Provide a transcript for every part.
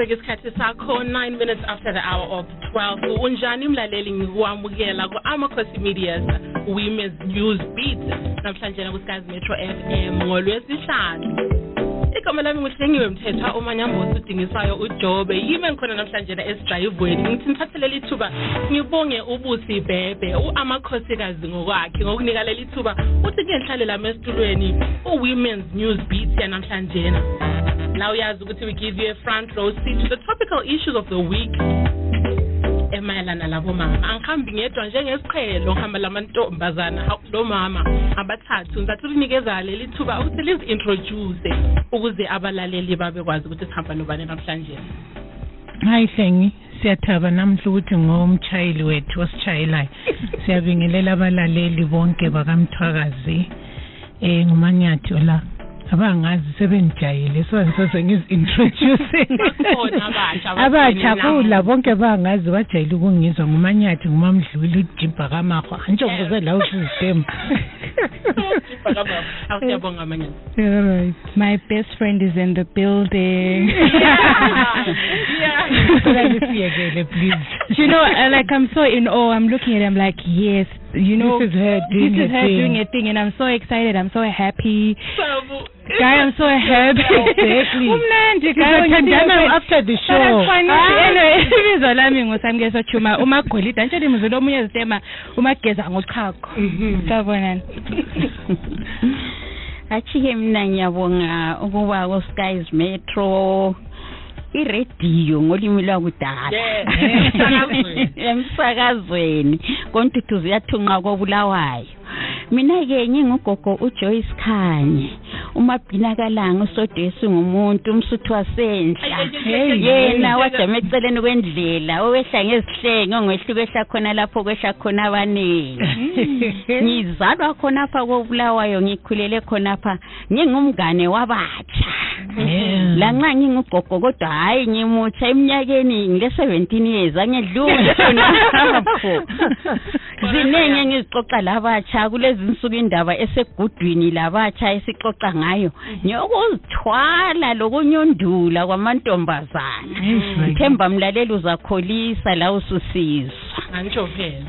awubheka isikhathi sakho 9 minutes after the hour of 12 unjani mlaleli ngikuwamukela ku-amakhosi medias women's news beat namhlanje nakusikazi metro fm ngolwesihlanu. Igama lami nguhlengiwe mthetha umanyambosi ujobe. Yime ngikhona namhlanje na esidrayivweni ngithi ngibonge ubusi bhebhe amakhosikazi ngokwakhe ngokunika leli thuba uthi lami esitulweni u-women's news beat yanamhlanjena la uyazi ukuthi we give you a front row seat to the topical issues of the week. Emayelana labomama angihambi ngedwa njengesiqhelo ngihamba lamantombazana lo mama abathathu ngizathi linikeza leli thuba ukuthi lizi-introduce ukuze abalaleli babekwazi ukuthi sihamba nobani namhlanje. Hayi hlengi siyathaba namhla ukuthi ngomtshayeli wethu ositshayelayo siyabingelela abalaleli bonke bakamthwakazi um ngumanyathi ola abangazi sebengijayele so ngisoze ngizi-introduce abatsha, abatsha kula bonke bangazi bajayele ukungizwa ngumanyathi ngumamdluli ujimba kamahwa antshokoze la usizitema awusiyabonga right My best friend is in the building. siyekele please you know, uh, like I'm so in awe. I'm looking at him like, yes, you know, this is her doing this is her her thing. doing a thing, and I'm so excited. I'm so happy. Guy, I'm so happy. Exactly. Umnandi guy. Sizathandana after the show. Ah. Anyway, ibizo lami ngusamkeso chuma umagolide antshela imizwa omunye ezitema umageza ngochago sabonani Achi-ke mina ngiyabonga ukuba ku-Skies Metro irediyo ngolimi lwakudala Yeah, emsakazweni. kontuthu ziyathunqa kobulawayo mina-ke ngingugogo ujoyce khanye umabhinakalanga usodesi ngumuntu umsuthi wasendla Hey, yena wajama eceleni kwendlela owehla ngezihlenge ongwehlukehla khona lapho kwehla khona abaningi ngizalwa khonapha kobulawayo ngikhulele khonapha ngingumngane wabatsha. Yeah. lanxa ngingugogo kodwa hhayi ngimutsha eminyakeni ngile-seventeen years angedluli khonapho ziningi engizixoxa labatsha kulezi nsuku indaba esegudwini labatsha esixoxa ngayo. Ngiyokuzithwala lokunyundula kwamantombazana. Themba mlaleli uzakholisa la ususizwa antsho phela.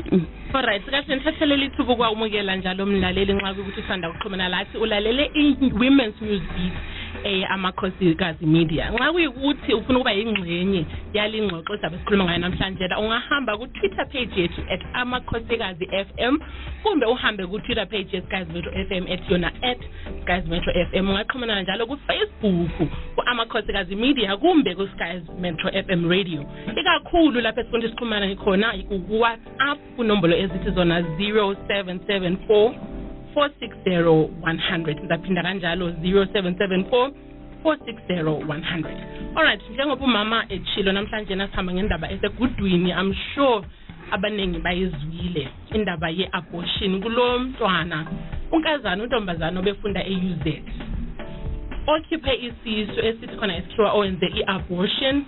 Alright kahle nithathele lithuba ukwamukela njalo mlaleli nxa kuyukuthi usanda kuxhumana lathi ulalele i-women's news beat. Eh amakhosikazi media. Nxa kuyikuthi ufuna ukuba yingxenye yalingxoxo ezabe sikhuluma ngayo namhlanje la ungahamba ku-twitter page yethu at amakhosikazi fm kumbe uhambe ku-twitter page yeskies metro fm at yona at skies metro fm ungaxhumanana njalo kufacebook ku-amakhosikazi media kumbe ku-skies metro fm radio. Ikakhulu lapho esifuna ukuthi sixhumana khona ku-whatsapp kunombolo ezithi zona 0774 460 ngizaphinda kanjalo 0774 460 alright njengoba umama etshilo namhlanje nasihamba ngendaba esegudwini i'm sure abaningi bayizwile indaba ye-abortion. Kulo mntwana unkazana untombazana obefunda e-uz okhiphe isisu esithi khona isikhiwa owenze i-abortion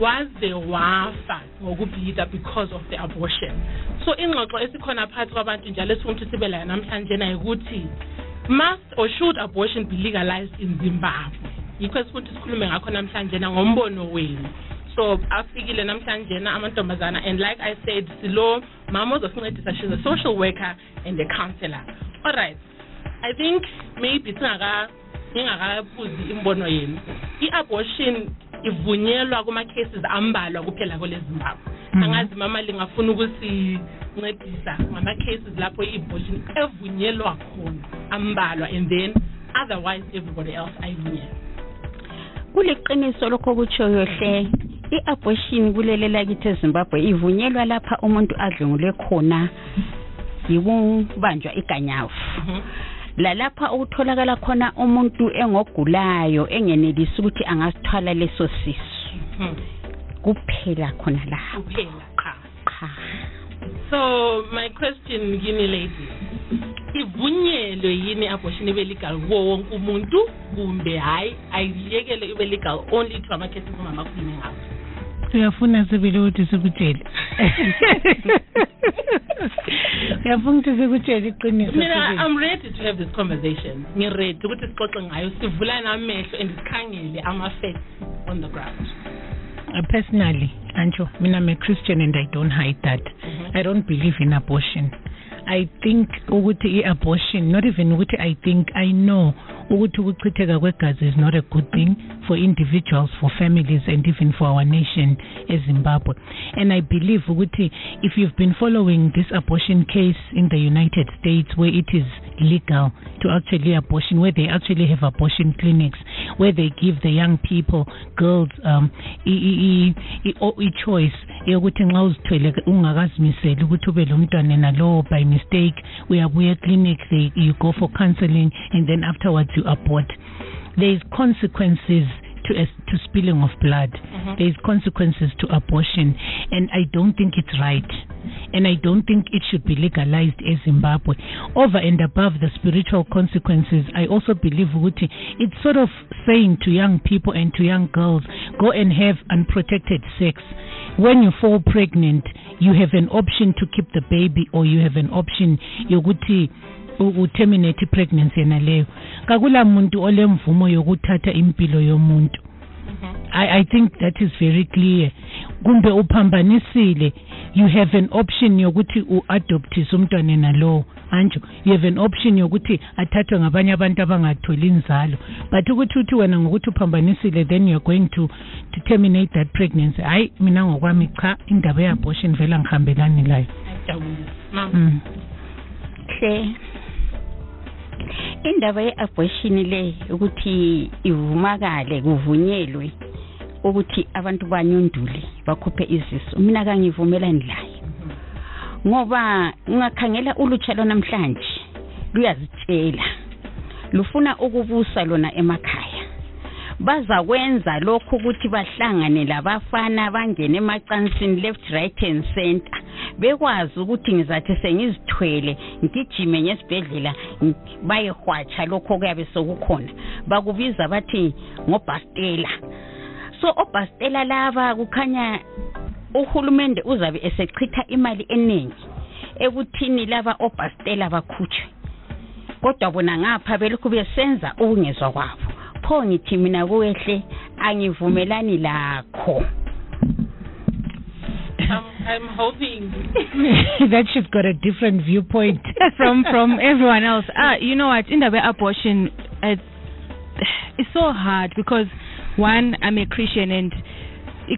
waze wafa ngokubhida because of the abortion. So ingxoxo esikhona phakathi kwabantu njalo esifuna ukuthi sibe layo namhlanje nayo ukuthi must or should abortion be legalized in zimbabwe? Yikho esifuna ukuthi sikhulume ngakho namhlanje na ngombono wenu. So afikile namhlanje na amantombazana and like i said silo mama ozosincedisa she's a social worker and a counselor. All right i think maybe singaka ngingakabuzi imbono yenu. I-abortion ivunyelwa kuma-cases ambalwa kuphela kwele zimbabwe Mhm. angazi mama lingafuna ukusincedisa ngama-cases lapho i-abortion evunyelwa khona ambalwa and then otherwise everybody else ayivunyelwa kuliqiniso lokho kutshoyo hle i-abortion kulele lakithi ezimbabwe ivunyelwa lapha umuntu adlungulwe khona yikubanjwa iganyavu Mhm. Lalapha ukutholakala khona umuntu engogulayo engenelisi ukuthi angasithwala leso sisu. Mhm. kuphela khona lapho kuphela cha. Cha. So my question kini ladies ivunyelwe yini i-abortion ibe legal kuwo wonke umuntu? Kumbe hhayi ayiyekele ibe legal only to ama-cases omama akhulume ngawo? Uyafuna sibili ukuthi sikutshele? uyafuna ukuthi sikutshele iqiniso mina i'm ready to have this conversation ngiready ukuthi sixoxe ngayo sivulane amehlo and sikhangele ama-facts on the ground Uh, personally, Anjo, mean, I'm a Christian and I don't hide that. I don't believe in abortion. I think ukuthi i-abortion, not even ukuthi I think, I know ukuthi ukuchitheka kwegazi is not a good thing for individuals, for families, and even for our nation as Zimbabwe. And I believe ukuthi if you've been following this abortion case in the United States where it is legal to actually abortion, where they actually have abortion clinics, where they give the young people, girls, um, i-choice yokuthi nxa uzithwele ungakazimiseli ukuthi ube lo mntwana nalowo by mistake uyabuya eclinic you go for counseling and then afterwards you abort there is consequences to a, to spilling of blood. Mm-hmm. There is consequences to abortion. And i don't think it's right. And i don't think it should be legalized in zimbabwe. Over and above the spiritual consequences i also believe ukuthi it's sort of saying to young people and to young girls go and have unprotected sex. When you fall pregnant you have an option to keep the baby or you have an option yokuthi uterminate i-pregnancy yena leyo. Kakula muntu olemvumo yokuthatha impilo yomuntu. I, I think that is very clear. Kumbe uphambanisile you have an option yokuthi u-adoptise umntwana nalowo anjo you have an option yokuthi athathwe ngabanye abantu abangatholi inzalo. But ukuthi uthi wena ngokuthi uphambanisile then you're going to, to terminate that pregnancy. Hayi mina ngokwami cha indaba ye-abortion vele angihambelani layo. Hle indaba ye-abortion le ukuthi ivumakale kuvunyelwe ukuthi abantu banyundule bakhuphe izisu. Mina kangivumelani layo ngoba ungakhangela ulutsha lwanamhlanje luyazitshela. Lufuna ukubusa lona emakhaya. Bazakwenza lokhu ukuthi bahlangane labafana bangene emacansini left right and center. Bekwazi ukuthi ngizathi sengizithwele ngigijime ngesibhedlela ng- bayehwatsha lokho okuyabe sokukhona bakubiza bathi ngobhastela so obhastela laba kukhanya uhulumende uzabe esechitha imali eningi ekuthini laba obhastela bakhutshwe. Kodwa bona ngapha belokhu besenza ukungezwa kwabo. Pho ngithi mina kuwehle angivumelani lakho. I'm, I'm hoping. that she's got a different viewpoint from from everyone else. Ah, you know what? In the way abortion, it, it's so hard because one, I'm a Christian and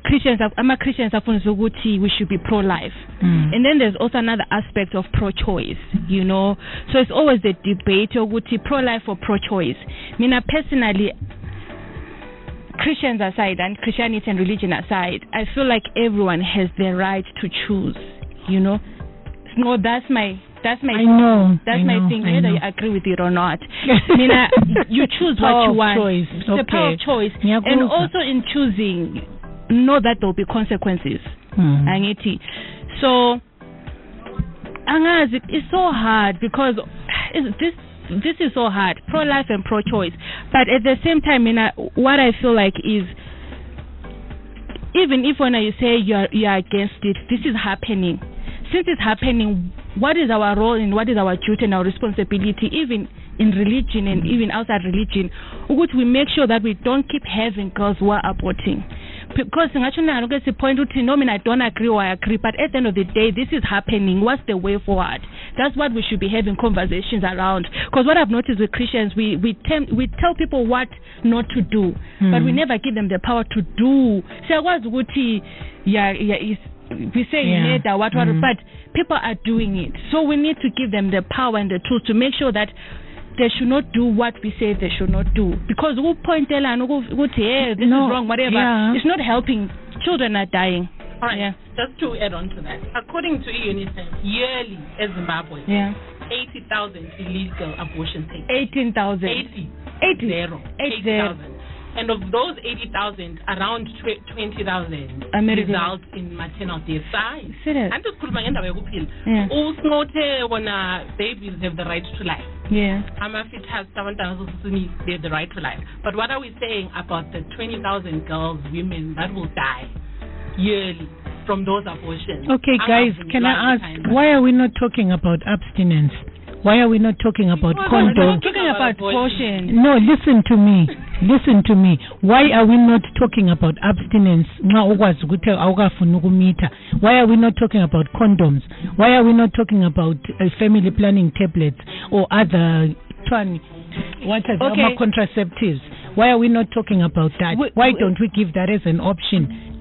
Christians, I'm a Christian. ukuthi we should be pro-life, Mm. and then there's also another aspect of pro-choice. You know, so it's always the debate ukuthi pro-life or pro-choice. Mina personally. Christians aside and Christianity and religion aside, I feel like everyone has the right to choose. You know, no, that's my that's my I know that's I my know, thing, I whether know. you agree with it or not. Mina, you choose what you want. choice. The power of choice. And also in choosing, know that there will be consequences. Mm. Angithi. So, angazi, it's so hard because it's, this this is so hard, pro-life and pro-choice. But at the same time, mina, what I feel like is even if when you say you are you are against it, this is happening. Since it's happening, what is our role and what is our duty and our responsibility, even in religion and even outside religion, ukuthi we make sure that we don't keep having girls who are aborting. Because ngatsho nalo kesi point uthi no mina I don't agree or I agree but at the end of the day this is happening what's the way forward that's what we should be having conversations around because what I've noticed with Christians we we tem- we tell people what not to do but we Mm. never give them the power to do siyakwazi ukuthi yeah yeah is we say Yeah. later what what Mm. but people are doing it so we need to give them the power and the tools to make sure that they should not do what we say they should not do because ukupointelana uku- ukuthi hey this No, is wrong whatever yeah. it's not helping children are dying All right. Yeah. Just to add on to that, according to UNICEF, yearly in Zimbabwe, yeah 80,000 illegal abortions take place. 18000 80. 80. Zero. Eight zero. 80,000. And of those 80,000, around 20,000 American. result in maternal death. Hayi. serious Andisikhuluma ngendaba yokuphila. Yeah. Usinqothe wona babies have the right to life. yeah Ama-fetus, abantwana asesuswini, they have the right to life. But what are we saying about the 20,000 girls, women that will die yearly from those abortions? Okay, guys, can I ask, why are we not talking about abstinence? Why are we not talking about we're condoms? not talking about abortion. No, listen to me. listen to me. Why are we not talking about abstinence? Nxa ukwazi ukuthi awukafuni ukumitha. Why are we not talking about condoms? Why are we not talking about uh, family planning tablets or other what are Okay. contraceptives? Why are we not talking about that? Why don't we give that as an option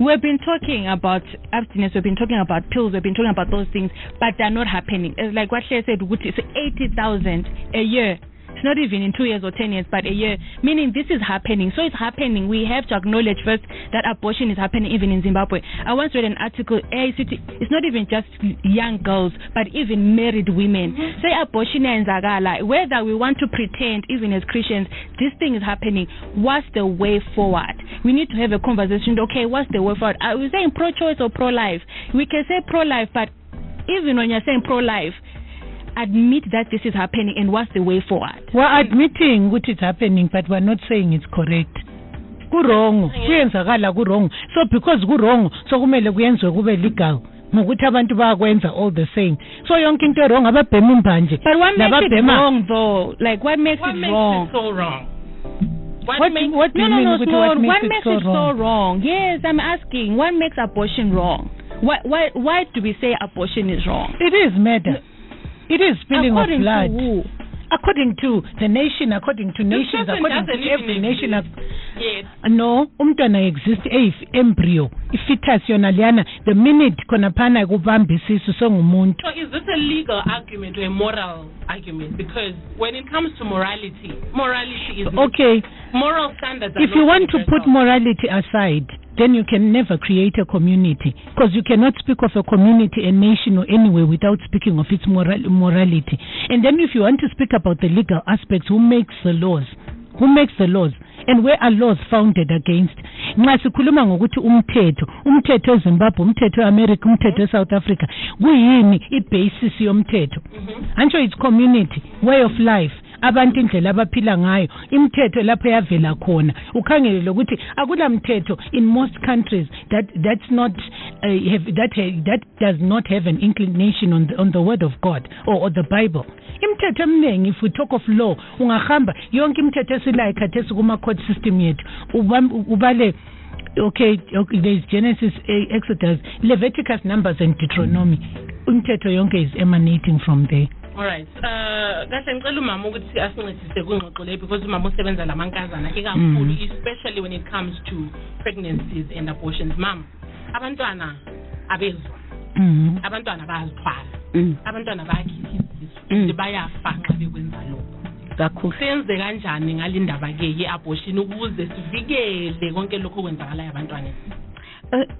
We've been talking about abstinence, we've been talking about pills, we've been talking about those things, but they're not happening. It's like what Shay said, is 80,000 a year. It's not even in two years or 10 years, but a year. Meaning this is happening. So it's happening. We have to acknowledge first that abortion is happening even in Zimbabwe. I once read an article, it's not even just young girls, but even married women. Mm-hmm. Say abortion iyenzakala. Whether we want to pretend, even as Christians, this thing is happening. What's the way forward? We need to have a conversation. Okay, what's the way forward? Are we saying pro-choice or pro-life? We can say pro-life, but even when you're saying pro-life, admit that this is happening and what's the way forward? we're admitting ukuthi it's happening but we're not saying it's correct kurongo mm. kuyenzakala kurongo so because kurongo so kumele kuyenziwe kube legal ngokuthi abantu bayakwenza all the same so yonke into erong ababhema imbanje But what makes it wrong though? Like what makes What it makes wrong? it so wrong? What, What- makes what do no, no, no, what makes What it makes so it so wrong? wrong? Yes, I'm asking. What makes abortion wrong? Why, why, why do we say abortion is wrong? it is murder it is spilling of blood to who? according to the nation according to nations according to every nation. Yes. no umntwana exist eh, eyi-embryo i-fetus yona leyana the minute khonaphana kubamba isisu sengumuntu So is this a legal argument or a moral argument? Because when it comes to morality, morality is okay moral standards. Are if you want to put morality aside then you can never create a community because you cannot speak of a community a nation or anywhere without speaking of its moral, morality. And then if you want to speak about the legal aspects who makes the laws? Who makes the laws? And where are laws founded against? Nxa sikhuluma ngokuthi umthetho umthetho ezimbabwe umthetho eamerica umthetho esouth africa kuyini ibasis yomthetho? Mm-hmm. Antsho it's community way of life abantu indlela abaphila ngayo imithetho lapho yavela khona. Ukhangele lokuthi akula mthetho in most countries that that's not uh, have, that ha- that does not have an inclination on the, on the word of God or, or the Bible. Imithetho eminingi if we talk of law ungahamba yonke imithetho esilayo khathesi kuma court system yethu ubale okay, okay there's Genesis eh, Exodus Leviticus Numbers and Deuteronomy. Imithetho yonke is emanating from there Alright. Uh kahle ngicela umama ukuthi asincedise kwingxoxo le because umama usebenza lamankazana ikakhulu Mhm. especially when it comes to pregnancies and abortions. Mama, abantwana abezwa, mm abantwana bayazithwala, Mm, abantwana Mm. futhi bayafa nxa bekwenza lokho. kakhulu Senze kanjani ngalindaba ke ye-abortion ukuze sivikele konke lokho okwenzakalayo abantwaneni?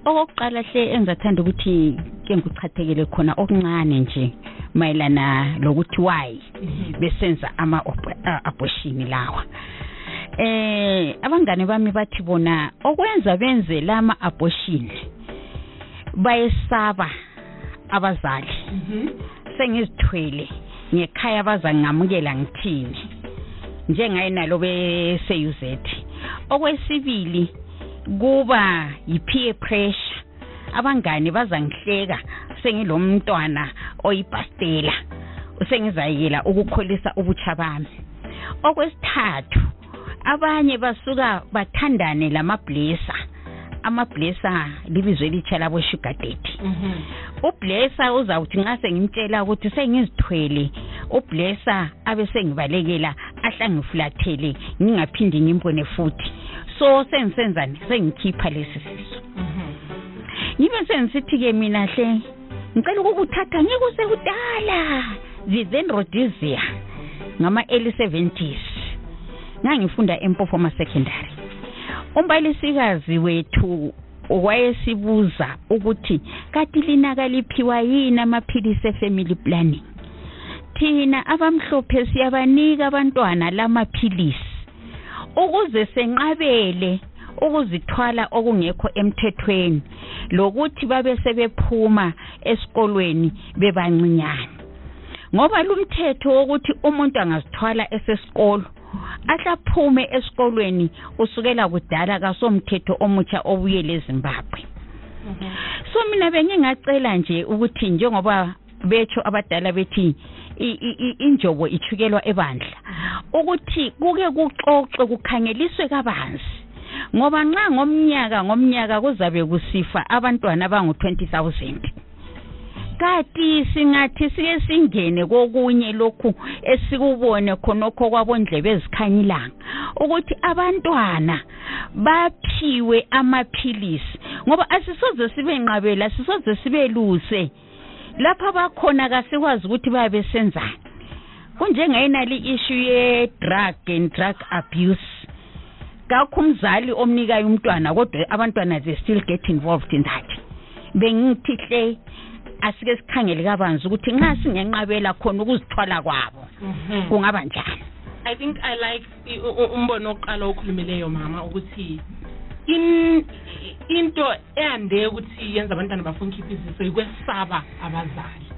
Okokuqala hle engizathanda ukuthi ke ngikuchathekele khona okuncane nje mayelana lokuthi why besenza ama abortion lawa. Eh abangane bami bathi bona okwenza benze lama abortion bayesaba abazali. Sengizithwele ngekhaya bazangamukela ngithini? Njengaye nalo beseyuzethi okwesibili kuba yi-peer pressure. Abangane bazangihleka sengilomntwana oyipastela sengizayela ukukholisa ubutsha bami. Okwesithathu abanye basuka bathandane lamablesa amablesa libizwe elitsha labo sugar daddy ublesa uzawuthi nxa sengimtshela ukuthi sengizithwele ublesa abe sengibalekela ahlangifulathele ngingaphindi ngimbone futhi. So sengisenzani sengikhipha lesi siso ngibe sengisithi-ke mina hle ngicela ukukuthatha ngikuse kudala. Viven rhodesia ngama-early seventies. Ngangifunda empofoma secondary. Umbalisikazi wethu wayesibuza ukuthi kati lina kaliphiwa yini amaphilisi e-family planning? Thina abamhlophe siyabanika abantwana lamaphilisi ukuze senqabele ukuzithwala okungekho emthethweni lokuthi babe sebephuma esikolweni bebancinyane. Ngoba lumthetho wokuthi umuntu angazithwala esesikolo ahlaphume esikolweni usukela kudala kasomthetho omutsha obuyele ezimbabwe so mina bengingacela nje ukuthi njengoba betsho abadala bethi injobo ithukelwa ebandla. Ukuthi kuke kuxoxe kukhangeliswe kabanzi. Ngoba nxa ngomnyaka ngomnyaka kuzabe kusifa abantwana abangu 20000 kati singathi sike singene kokunye lokhu esikubone khonokho kwabondlebe ezikhanyilanga ukuthi abantwana baphiwe amaphilisi. Ngoba asisoze sibe nqabela sisoze sibe luse. Lapha bakhona kasikwazi ukuthi babe senzani kunjengayinali issue ye-drug and drug abuse. Kakho umzali omnikayo umntwana kodwa abantwana they still get involved in that. Bengithi hle asike sikhangele kabanzi ukuthi nxa singenqabela khona ukuzithwala kwabo Mhm. kungaba njani? I think I like umbono oqala okhulumileyo mama ukuthi in into eyande ukuthi yenza abantwana bafuna ukhipha iziso yikwesaba abazali.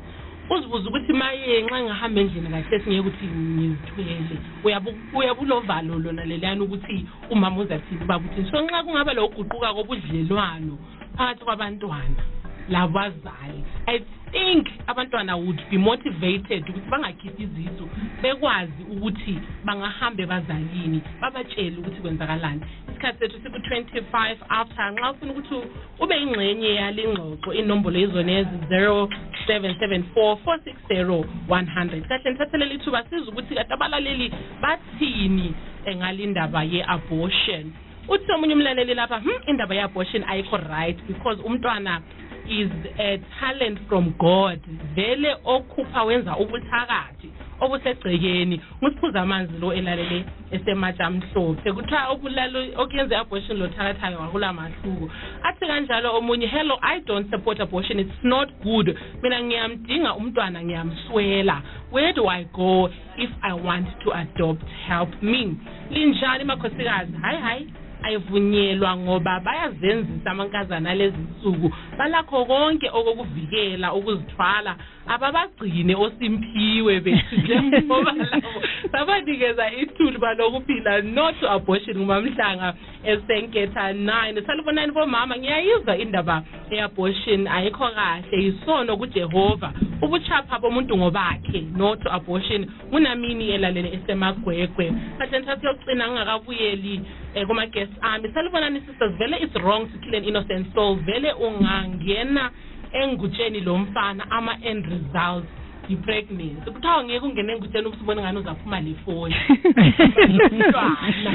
Uzibuza ukuthi maye nxa ngihamba endlini kahle singeke ukuthi ngizithwele uyabu uyabulovalo lona leliyana ukuthi umama uzathini ubaba uthini so nxa kungaba lo kuguquka kobudlelwano phakathi kwabantwana. Labazali. I think abantwana would be motivated ukuthi bangakhiphi izisu bekwazi ukuthi bangahambe ebazalini babatshele ukuthi kwenzakalani. Isikhathi sethu siku-twenty-five after nxa ufuna ukuthi ube yingxenye yale ngxoxo inombolo yizonezi zero seven seven four four six zero one hundred. Kahle nithathelele ithuba siza ukuthi kade abalaleli bathini eh, ngale ndaba ye-abortion. Uthi omunye umlaleli lapha hmm, indaba ye-abortion ayikho right because umntwana is a talent from god. Vele okhupha wenza ubuthakathi obusegcekeni. Ngusiphuza amanzi lo elalele esematsha amhlophe. Kuthiwa obulalo okuyenza i-abortion lo thakathaka wakula mahluko. Athi kanjalo omunye hello i don't support abortion. It's not good. Mina ngiyamdinga umntwana ngiyamswela. Where do i go if i want to adopt? Help me. Linjani makhosikazi? Hayi hayi. Ayivunyelwa ngoba bayazenzisa amankazana alezi nsuku. Balakho konke okokuvikela ukuzithwala ababagcine osimphiwe bethu njengoba labo babanikeza ithuba lokuphila no to abortion ngumamhlanga esenketha 9 salubonani bomama ngiyayizwa indaba e-abortion ayikho kahle yisono kujehova. Ubuchapha bomuntu ngobakhe no to abortion. Ngunamini elalele esemagwegwe. Kahle nithatha yocina ngingakabuyeli um kuma-guest ami salubonani sisters vele it's wrong to kill an innocent soul vele ungangena engutsheni lo mfana ama-end results yi-pregnancy kuthiwa ngeke ungene engutsheni ukuthi ubone ngani uzaphuma le foni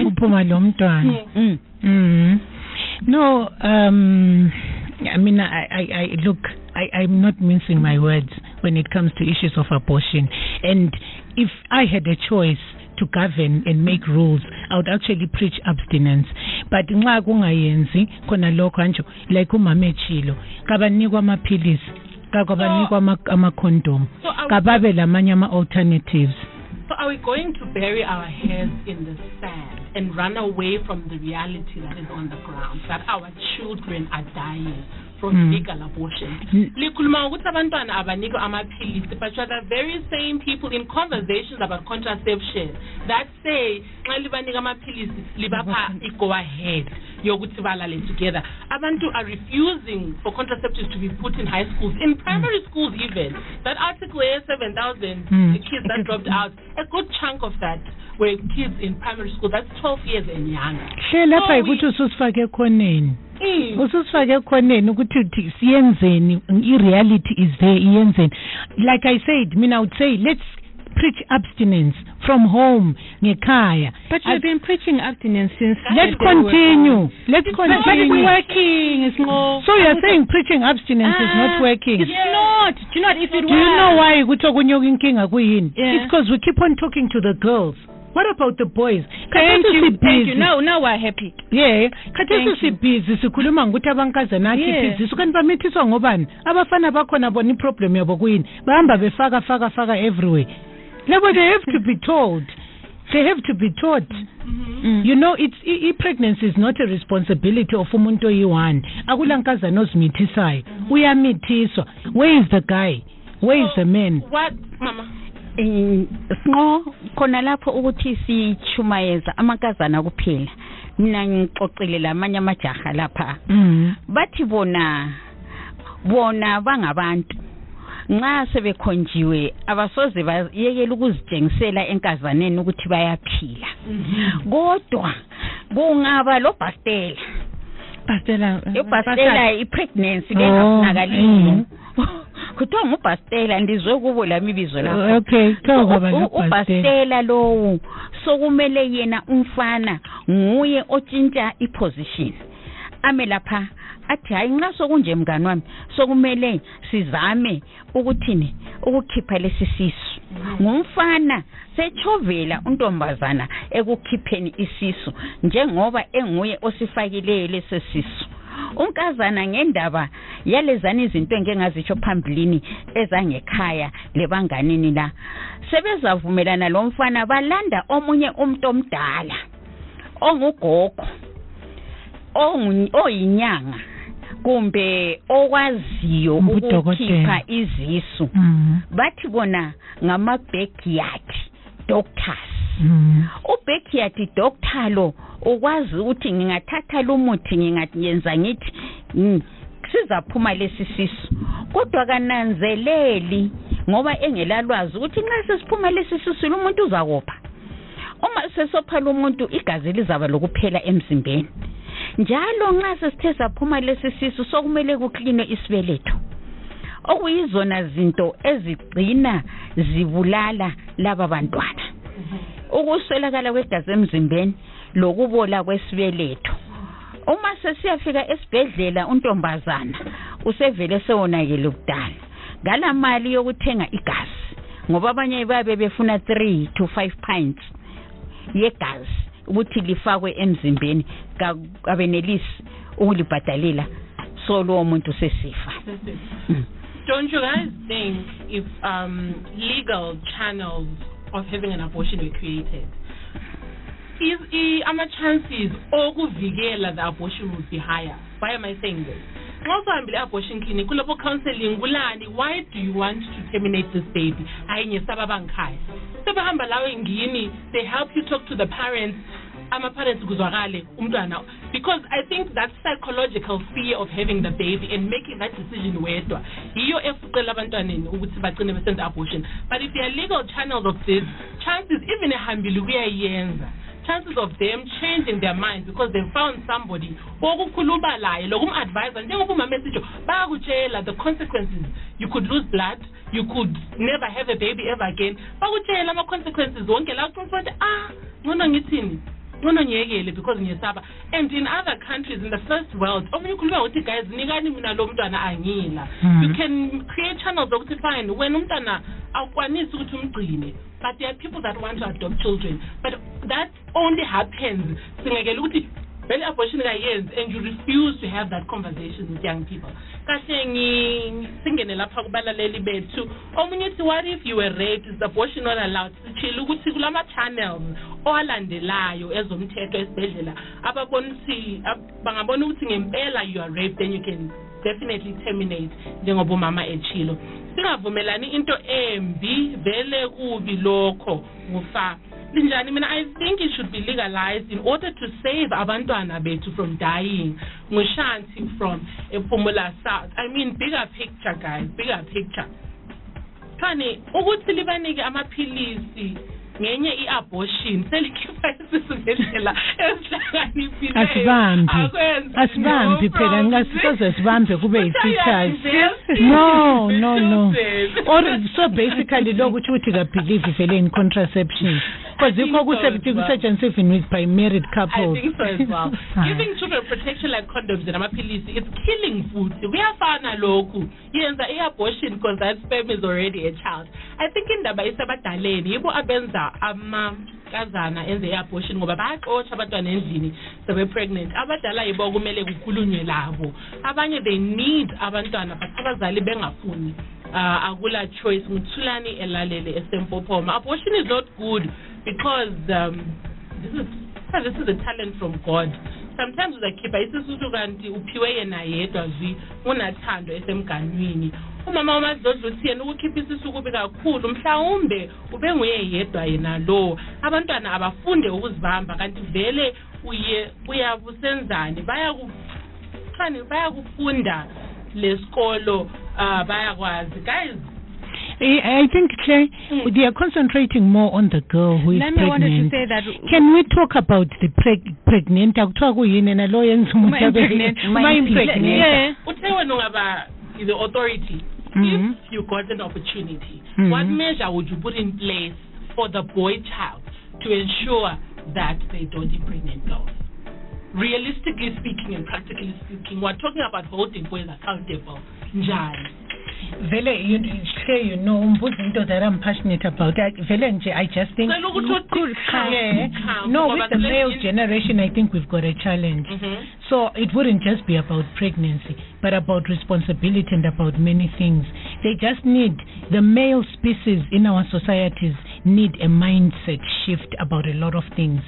uphuma lo mntwana mm. Mm. No, um, I mean, I, I, I look, I, I'm not mincing my words when it comes to issues of abortion. And if I had a choice to govern and make rules, I would actually preach abstinence. But nxa kungayenzi khona lokho anjo like umama echilo kabanikwa amaphilisi kabanikwa ama- ama-condom So are we- kababe lamanye ama-alternatives So are we going to bury our heads in the sand and run away from the reality that is on the ground, that our children are dying from Mm. legal abortion? Mm. likhuluma ngokuthi abantwana abanikwa amaphilisi but you are the very same people in conversations about contraception that say nxa libanika amaphilisi libapha i-go ahead yokuthi balale together abantu are refusing for contraceptives to be put in high schools in primary schools even that article here 7000 Mm. the kids that dropped out a good chunk of that were kids in primary school that's 12 years and younger hle lapha So yikuthi we- ususifake ekhoneni Mm. ususifake ekhoneni ukuthi uthi siyenzeni i-reality is there iyenzeni like i said mina i would say let's preach abstinence from home ngekhaya But you've been preaching abstinence since. let's the day we were continue let's But it's continue working. It's not. so you're saying preaching abstinence is not Ah, working It's not. Do you know? If it do you know was- why ukuthi okunye inkinga kuyini Yeah. it's because we keep on talking to the girls what about the boys? Thank you. Thank sibhizi. you. Now, now we're happy. yeah. Khathesi Thank sibhizi sikhuluma ngokuthi abankazana akhiphe izisu kanti bamithiswa ngobani? Abafana bakhona bona iproblem yabo kuyini? Bahamba befaka faka faka everywhere. Labo they have to be told they have to be taught. Mm. you know it's i- i-pregnancy is not a responsibility of umuntu oyi-one. Akulankazana ozimithisayo uyamithiswa where is the guy? Where is the man? what mama sinqo khona lapho ukuthi sichumayeza amankazana kuphela. Mina ngixoxile lamanye amajaha lapha. Mm. bathi bona bona bangabantu. Nxa sebekhonjiwe abasoze bayekela ukuzitshengisela enkazaneni ukuthi bayaphila. Kodwa kungaba lobhastela bastela. Ibhastela i-pregnancy lengafunakaliyo mm. kuthiwa ngubhastela ndizwe kubo lami ibizo lakho. Okay. U- nobhastela ubhastela lowu sokumele yena umfana nguye otshintsha iposition. Ame lapha athi hayi nxa sokunje mngani wami sokumele sizame ukuthini ukukhipha lesi sisu. Ngumfana sechovela untombazana ekukhipheni isisu njengoba enguye osifakileyo lesi sisu. Unkazana ngendaba yalezani izinto engengazitsho phambilini ezangekhaya lebanganini la. Sebezavumelana lo mfana balanda omunye umuntu omdala ongugogo ongu- oyinyanga kumbe okwaziyo ukukhipha izisu. Mhm. bathi bona ngama-backyard doctors. Mhm. u-backyard doctor lo ukwazi ukuthi ngingathatha lo muthi ngingayenza ngithi mm, sizaphuma lesi sisu. Kodwa kananzeleli ngoba engelalwazi ukuthi nxa sesiphuma lesi sisu lo muntu uzakopha. Uma sesophala umuntu igazi lizaba lokuphela emzimbeni. Njalo nxa sesithe saphuma lesi sisu sokumele kuklinwe isibeletho. Okuyizona zinto ezigcina zibulala laba bantwana. Ukuswelakala kwegazi emzimbeni lokubola kwesibeletho. Uma sesiyafika esibhedlela untombazana usevele sewonakele kudala ngala mali yokuthenga igazi ngoba abanye babe befuna 3 to 5 pints yegazi ukuthi lifakwe emzimbeni ka- kabenelisi ukulibhadalela so lowo muntu sesifa. Mm. Don't you guys think if um, legal channels of having an abortion were created, is i- ama-chances okuvikela the abortion would be higher? Why am I saying this? Nxa usahambile abortion clinic kulapho counseling why do you want to terminate this baby hayi ngesaba bangikhaya sebehamba lawe ngini they help you talk to the parents ama-parents kuzwakale umntwana. Because i think that psychological fear of having the baby and making that decision wedwa yiyo efuqela abantwaneni ukuthi bagcine besenza abortion. But if there are legal channels of this chances even ehambile ukuyayenza chances of them changing their mind because they found somebody okukhuluma laye lokum-advisa njengoba umama esitsho bayakutshela the consequences. You could lose blood you could never have a baby ever again. Bakutshela ama-consequences wonke la uqiniswa ukuthi ah ngcono ngithini ngcono ngiyekele because ngiyesaba. And in other countries in the first world omunye ukhuluma ngokuthi guys nikani mina lo mntwana angila Mhm. you can create channels zokuthi fine wena umntwana awukwanisi ukuthi umgcine but there are people that want to adopt children. But that only happens singekela ukuthi vele abortion kayenzi and you refuse to have that conversation with young people. Kahle singene lapha kubalaleli bethu. Omunye uthi what if you were raped? Is abortion not allowed? Sitshile ukuthi kulama-channels owalandelayo ezomthetho esibhedlela ababona ukuthi ab- bangabona ukuthi ngempela you are raped then you can definitely terminate njengoba umama etshilo. Singavumelani into embi? Vele kubi lokho kufa linjani mina i think it should be legalized in order to save abantwana bethu from dying. Ngushanti from ephumula south. I mean bigger picture guys bigger picture. Khani ukuthi libanike amaphilisi ngenye i-abortion selikhipha isisu ngendlela ezihlakaniphileyo asibambi. Akwenzi asibambi no phela problem. ngasisoze sibambe kube But yisithathu ayainvest no in no. No children. or so basically lokhu ukuthi ukuthi kabhelieve vele in contraception. Because I think yikho so as well. kusetshenziswa even with by married I couples think so as well. Ah. Giving children protection like condoms and amaphilisi, it's killing futhi. Kuyafana lokhu. Yenza i-abortion because that sperm is already a child. I think indaba isebadaleni yibo abenza amankazana enze i-abortion ngoba bayaxotsha abantwana endlini sebe-pregnant. Abadala yibo okumele kukhulunywe labo. Abanye they need abantwana but abazali bengafuni. Uh, akula choice nguthulani elalele esempophoma abortion is not good because um, this is this is a talent from god. Sometimes uzakhipha isisusu kanti uphiwe yena yedwa zwi unathando esemganwini. Umama wamadlodlo uthi yena ukukhipha isisu kubi kakhulu. Mhlawumbe ube nguye yedwa yena lo. Abantwana abafunde ukuzibamba kanti vele uye uyabusenzani? Bayakufunda lesikolo uh bayakwazi. Guys I think, Claire, Mm. they are concentrating more on the girl who is Let me wanted to pregnant. say that Can we talk about the preg- pregnant? Akuthiwa kuyini na lo yenza Uma umuntu abe- impregnant. uma Uma impregnant. yeah. uthe wena ungaba the authority Mhm. if you got an opportunity Mhm. what measure would you put in place for the boy child to ensure that they don't impregnate girls realistically speaking and practically speaking we're talking about holding boys accountable njani vele you, Claire, you know umbuzo into that I'm passionate about I, vele nje I just think Cela ukuthi uthi calm, yeah. no with the male generation I think we've got a challenge Mhm. So it wouldn't just be about pregnancy, but about responsibility and about many things. They just need, the male species in our societies need a mindset shift about a lot of things.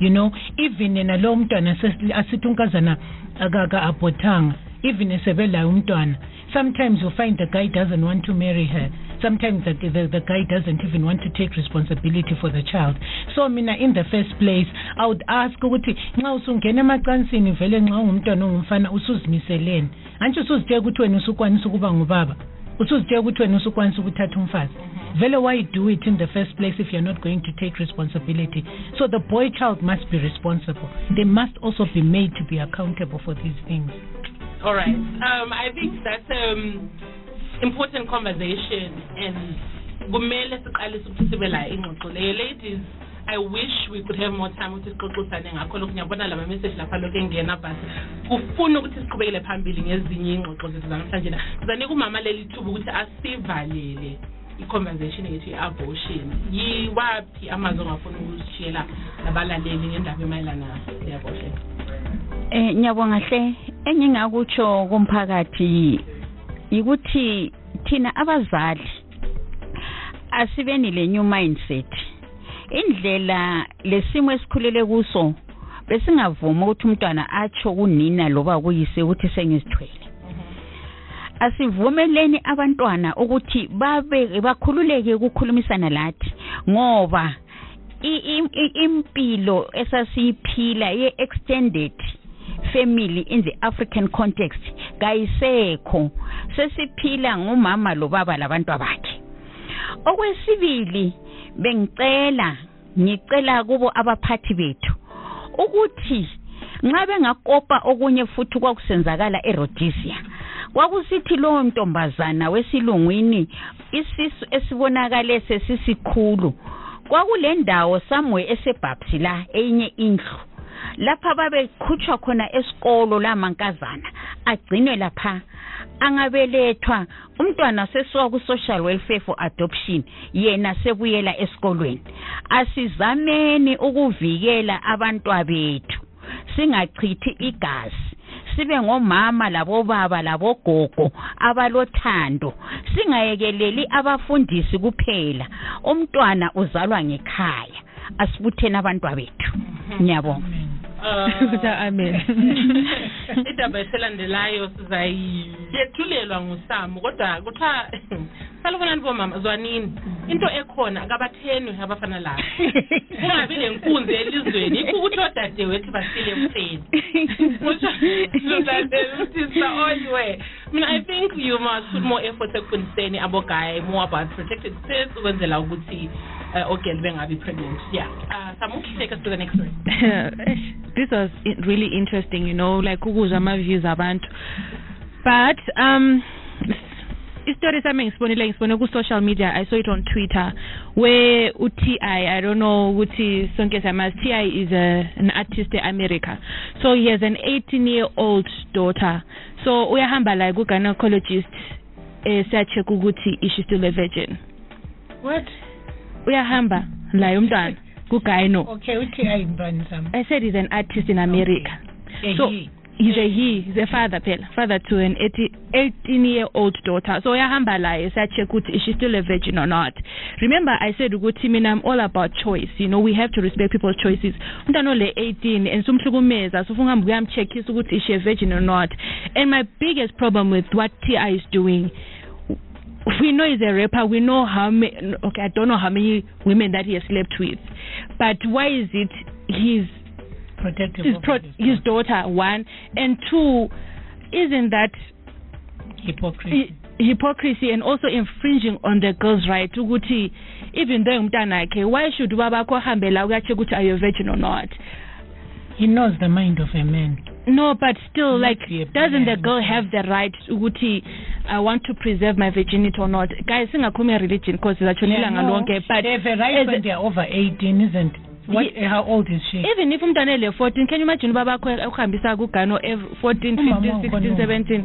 You know, even in a lo mntwana ses- asithi unkazana akaka-abhotanga, even esebelayo umntwana, sometimes you find the guy doesn't want to marry her. Sometimes the, the, the guy doesn't even want to take responsibility for the child. So mina in the first place, I would ask ukuthi nxa usungena emacansini vele nxa ungumntwana ongumfana usuzimiseleni. Antshi usuzitshela ukuthi wena usukwanisa ukuba ngubaba. Usuzitshela ukuthi wena usukwanisa ukuthatha umfazi. Vele why do it in the first place if you're not going to take responsibility? So the boy child must be responsible. They must also be made to be accountable for these things. All right. Um, I think that's um important conversation. And la ladies I wish we could have more time ukuthi sixoxisane ngakho lokhu. Ngiyabona lama message lapha lokhu engena but kufuna ukuthi siqhubekele phambili ngezinye ingxoxo zethu zanamhlanje na sizanika umama leli thuba ukuthi asivalele i-conversation yethu i-abortion. Yiwaphi amazwi ongafuna ukusishiyela nabalaleli ngendaba emayelana ne-abortion Eh nyabonga hle. Engingakutsho kumphakathi yikuthi thina abazali asibeni le new mindset. Indlela lesimo esikhulele kuso besingavuma ukuthi umntwana atsho kunina loba kuyise ukuthi sengizithwele. Asivumeleni abantwana ukuthi babe bakhululeke ukukhulumisana lathi ngoba impilo esasiyiphila ye-extended family in the african context kayisekho. Sesiphila ngumama lobaba labantwa bakhe okwesibili bengicela ngicela kubo abaphathi bethu ukuthi nxa bengakopa okunye futhi kwakusenzakala eRhodesia kwakusithi lowo ntombazana wesilungwini isisu esibonakale sesisikhulu kwakule ndawo somewhere esebhabsi la eyinye indlu. Lapha babekhutshwa khona esikolo la mankazana agcinwe lapha. Angabelethwa. Umntwana sesuka ku-social welfare for adoption. Yena sebuyela esikolweni. Asizameni ukuvikela abantwa bethu singachithi igazi. Sibe ngomama labobaba labogogo abalothando. Singayekeleli abafundisi kuphela. Umntwana uzalwa ngekhaya. Asibutheni abantwa bethu ngiyabonga Uh, Amen. indaba esilandelayo sizayiyethulelwa ngusamu kodwa kuthiwa salubonani bomama zwanini? Into ekhona kabathenwe abafana laba. Kungabi lenkunzi elizweni yikho ukuthi odadewethu basile silalela ukuthi sa-onwe mina i think you must put more effort ekufundiseni abogayi more about protected sex ukwenzela ukuthi uh, ogeli bengabi pregnant. Yeah. Uh, samu take us to the next story. This was really interesting, you know, like ukuzwa ama-views abantu. But um istory sami ngisibonile ngisibone ku-social media i saw it on twitter where u-ti i don't know ukuthi sonke siyamazi ti is a, an artist e-america so he has an 18 year old daughter so uyahamba la ku-gynecologist eh siya-check ukuthi is she still a virgin What? uyahamba la umntwana ku-gyno Okay, uthi ayimbani sami? i said he's an artist in america Eh, So-. He's a he he's a father phela father to an 80 18 year old daughter so uyahamba laye siya-check ukuthi is she still a virgin or not remember i said ukuthi mina i'm all about choice you know we have to respect people's choices umntwana ole 18 and sumhlukumeza so ufuna uhambe uyam-checkisa ukuthi is she a virgin or not and my biggest problem with what ti is doing we know he's a rapper. We know how many. Okay, I don't know how many women that he has slept with, but why is it his Protective his pro- his his daughter one. And two? Isn't that hypocrisy. hypocrisy and also infringing on the girl's right ukuthi even though umntanakhe why should ubabakho ahambe la uyacheck ukuthi are you virgin or not? He knows the mind of a man. No but still like doesn't the girl have the right ukuthi i want to preserve my virginity or not? Guys singakhulumi religion because sizatshonela ngalonke but they have a right when a- they are over 18 isn't what how old is she even if umntwana ele-fourteen can you imagine ubabakho ukuhambisa kugano fourteen Umama fifteen wakho sixteen no. seventeen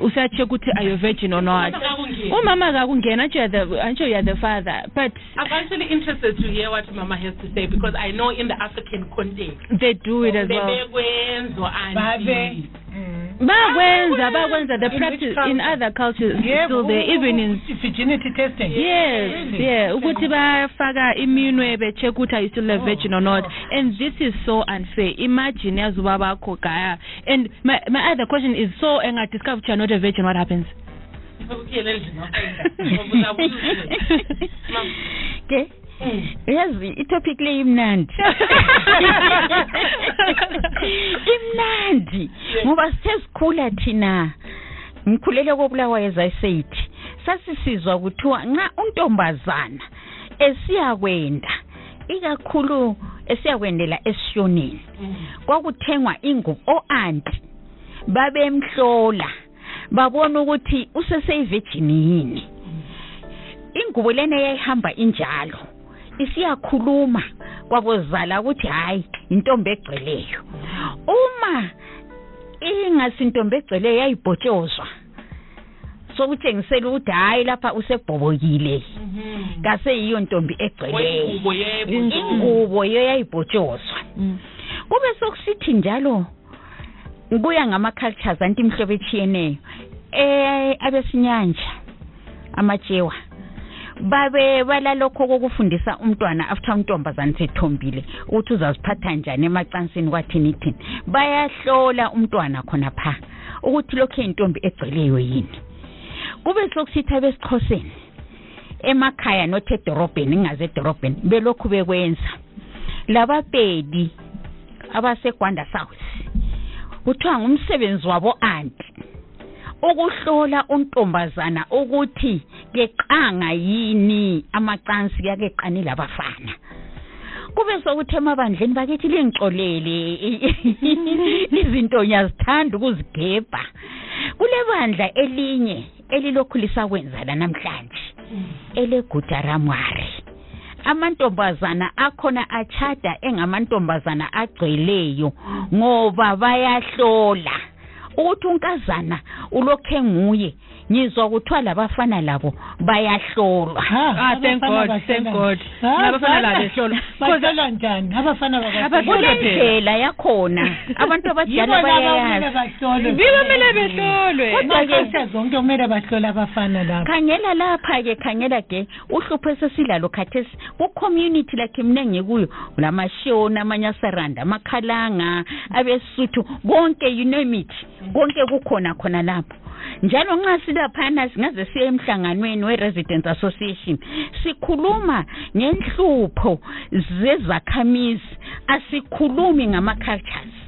usacheck ukuthi are you a virgin or not Akakungeni. umama akakungena aren't you are the aren't the father but I'm actually interested to hear what Mama has to say because I know in the African context, they do it as well bebekwenza babe auntie. Mm. bakwenza bakwenza the In which practice in other cultures Yeah, still there u- even u- in virginity testing. Yes Really? yeah ukuthi bafaka iminwe becheck ukuthi are you still a Oh, virgin or not. oh. and this is so unfair. Imagine yazi ubabakho gaya. And my my other question is so engadiscover ukuthi you're not a virgin what happens? Ukuyela Mm. yazi itopic le imnandi. Imnandi. Ngoba sithe sikhula thina ngikhulele kobulawayo ezayiseyithi sasisizwa kuthiwa nxa untombazana esiyakwenda ikakhulu esiyakwendela esishoneni Mm. kwakuthengwa ingubo o-anti babemhlola babona ukuthi useseyivejini yini ingubo lena eyayihamba injalo. Isiyakhuluma kwabozala ukuthi hayi intombi egcweleyo. Uma ingasintombi egcweleyo yayibhotshozwa sokutshengisela ukuthi hayi lapha usebhobokile. Mhm. kaseyiyo ntombi egcweleyo. Ingubo yebo. ingubo yo yayibhotshozwa kube sokusithi njalo kuya ngama-cultures anti imhlobo etshiyeneyo eh abesinyanja amatshewa. Babe balalokho kokufundisa umntwana after untombazane sethombile ukuthi uzaziphatha njani emacansini kwathini thini bayahlola umntwana khona pha ukuthi lokhu eyintombi egcweleyo yini. Kube sokusithi abesixhoseni emakhaya not edorobheni ingaze edorobheni belokhu bekwenza. Labapedi abasegwanda south kuthiwa ngumsebenzi wabo anti ukuhlola untombazana ukuthi keqanga yini amacansi kakeqani labafana. Kube sokuthi emabandleni bakithi lingixolele izinto ngiyazithanda ukuzigebha. Kule bandla elinye elilokhu lisakwenza la namhlanje elegujaramwari amantombazana akhona achada engamantombazana agcweleyo ngoba bayahlola. Ukuthi unkazana ulokhe nguye. Ngizwa kuthiwa labafana labo bayahlolwa. Ah, thank God, thank God. Labafana labo. behlolwa. bahlolwa njani? abafana Abahlolwa kule phela. ndlela yakhona abantu abadala bayayazi. bahlolwe. Biba kumele behlolwe. kodwa-ke zonke kumele bahlole abafana lapho khangela lapha-ke khangela ke uhlupho esesilalo khathesi. Ku-community lakhe mina ngikuyo lamashoni amanye asaranda amakhalanga abesuthu konke you name it. Konke kukhona khona lapho. Njalo nxa silaphana singaze siye emhlanganweni we-residence association sikhuluma ngenhlupho zezakhamizi asikhulumi ngama-cultures.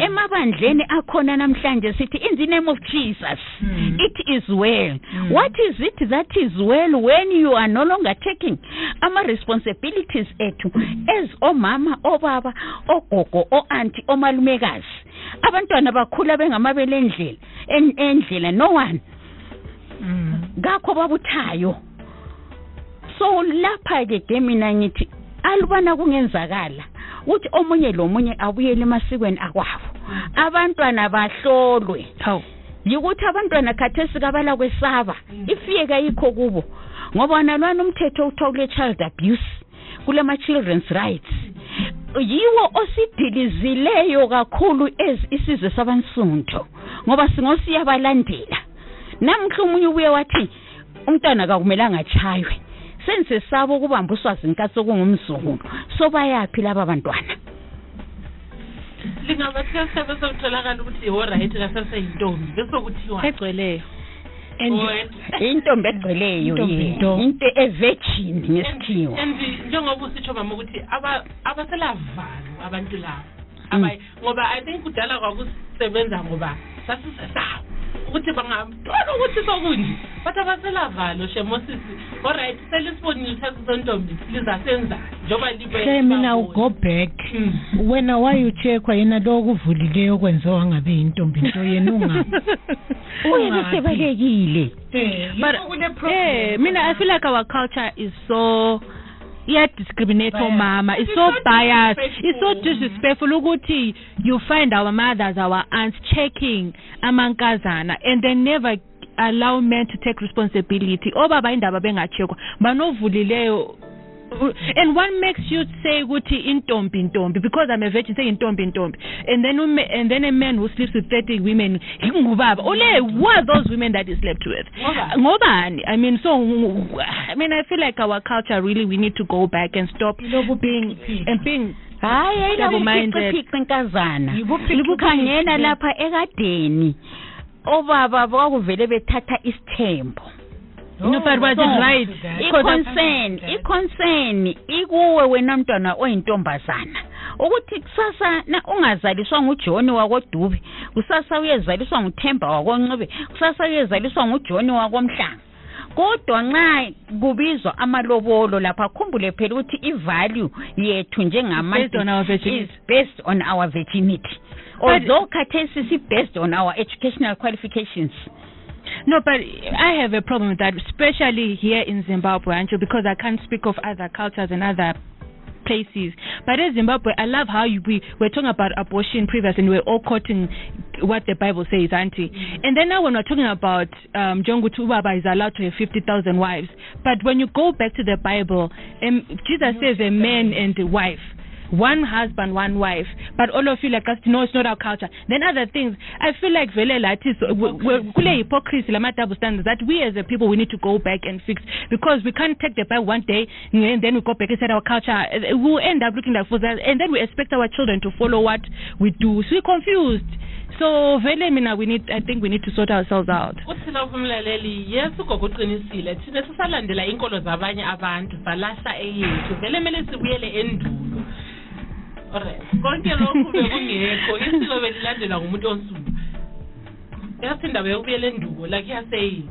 Emabandleni akhona namhlanje sithi in the name of jesus Mm. it is well. What is it that is well when you are no longer taking ama-responsibilities ethu as omama obaba ogogo o-anti omalumekazi? Abantwana bakhula bengamabele endlela en- endlela no one. Ngakho babuthayo. So lapha-ke ke mina ngithi alubana kungenzakala. Ukuthi omunye lomunye abuyele emasikweni akwabo. Abantwana bahlolwe. Yikuthi abantwana khathesi kabala kwesaba ifiyeka yikho kubo. Ngoba nalwana umthetho okuthiwa kule child abuse kulema-children's rights yiwo osidilizileyo kakhulu as isizwe sabansundu ngoba singosiyabalandela namhla omunye ubuye wathi umntwana kakumelanga atshaywe. Sensesaba ukubamba uswazi nkathi okungumzukulu so bayaphi laba bantwana? Lingabathiya bese kutholakala ukuthi orayithi kasaseyintombi bese kuthiwa egcweleyo intombi egcweleyo Intombi nto. into evegini ngesikhiwa. And njengoba usitsho mama ukuthi aba- abaselavalwa abantu labo Aba- ngoba i think kudala kwakusebenza ngoba sasisesabo ukuthi bangamntwana ukuthi sokunje but abaselavalo shemosisi alright selisibonile uthatha sontombi lizasenzani njengoba libe Hey mina go back. Mm. wena wayocheckwa yena lo okuvulileyo kwenziwa ngabe intombi nto yena? Unga uyena sebalekile But eh mina I feel like our culture is so yeah discriminate Biased. omama it's so biased it's so disrespectful. ukuthi you find our mothers our aunts checking amankazana and they never allow men to take responsibility obaba indaba bengachekwa banovulileyo and what makes you say ukuthi intombi intombi because i'm a virgin say intombi intombi and then and then a man who sleeps with 30 women ngubaba ole who are those women that he slept with? Ngobani? i mean so i mean i feel like our culture really we need to go back and stop. Being and being hayi ayilaphiqiqiqi inkazana libukhangena lapha ekadeni obaba bakuvele bethatha isithembo no but what is right? i-concern i-concern ikuwe wena mntwana oyintombazana. Ukuthi kusasa na ungazaliswa ngujoni wakodube kusasa uyezaliswa nguthemba wakoncube kusasa uyezaliswa ngujoni wakomhlanga kodwa nxa kubizwa amalobolo lapha khumbule phela ukuthi i-value yethu njengama Based on our virginity. is based on our virginity. Although khathesi si-based on our educational qualifications. No, but I have a problem with that, especially here in Zimbabwe, Anjo, because I can't speak of other cultures and other places. But in Zimbabwe, I love how you, we were talking about abortion previously, and we're all quoting what the Bible says, Auntie. And then now when we're not talking about um, Jongu Tubaba is allowed to have 50,000 wives. But when you go back to the Bible, um, Jesus says a man and a wife one husband, one wife, but all of you like us, no, it's not our culture. Then other things, I feel like vele lathi we- we- kule hypocrisy, lama double standards that we as a people we need to go back and fix because we can't take the Bible one day and then we go back and say our culture. uh, We'll end up looking like fools and then we expect our children to follow what we do. So we're confused. So vele mina, we need, I think we need to sort ourselves out. uthi lapho umlaleli yesu gokuqinisile thina sisalandela inkolo zabanye abantu salahla eyethu vele kumele sibuyele endulo alright konke lokhu bekungekho isiko belilandelwa ngumuntu onsundu. Yathi indaba yokubuyela endulo like iyaseyini